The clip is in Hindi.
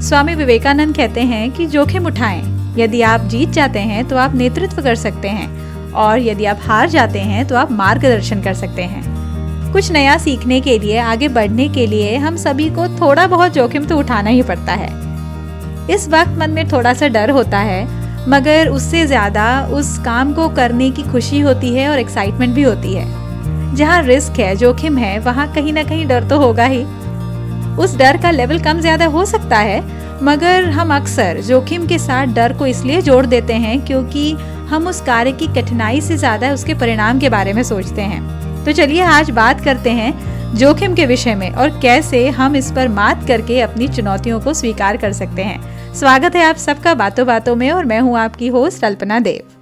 स्वामी विवेकानंद कहते हैं कि जोखिम उठाएँ। यदि आप जीत जाते हैं तो आप नेतृत्व कर सकते हैं। और यदि आप हार जाते हैं तो आप मार्गदर्शन कर सकते हैं। कुछ नया सीखने के लिए, आगे बढ़ने के लिए हम सभी को थोड़ा बहुत जोखिम तो उठाना ही पड़ता है। इस वक्त मन में थोड़ा सा डर होता है, मगर उससे ज़्यादा उस काम को करने की खुशी होती है और एक्साइटमेंट भी होती है। जहाँ रिस्क है, जोखिम है, वहाँ कहीं ना कहीं डर तो होगा ही। उस डर का लेवल कम ज़्यादा हो सकता है, मगर हम अक्सर जोखिम के साथ डर को इसलिए जोड़ देते हैं क्योंकि हम उस कार्य की कठिनाई से ज़्यादा उसके परिणाम के बारे में सोचते हैं। तो चलिए आज बात करते हैं जोखिम के विषय में और कैसे हम इस पर मात करके अपनी चुनौतियों को स्वीकार कर सकते हैं। स्वागत है आप सबका बातों बातों में और मैं हूँ आपकी होस्ट अल्पना देव।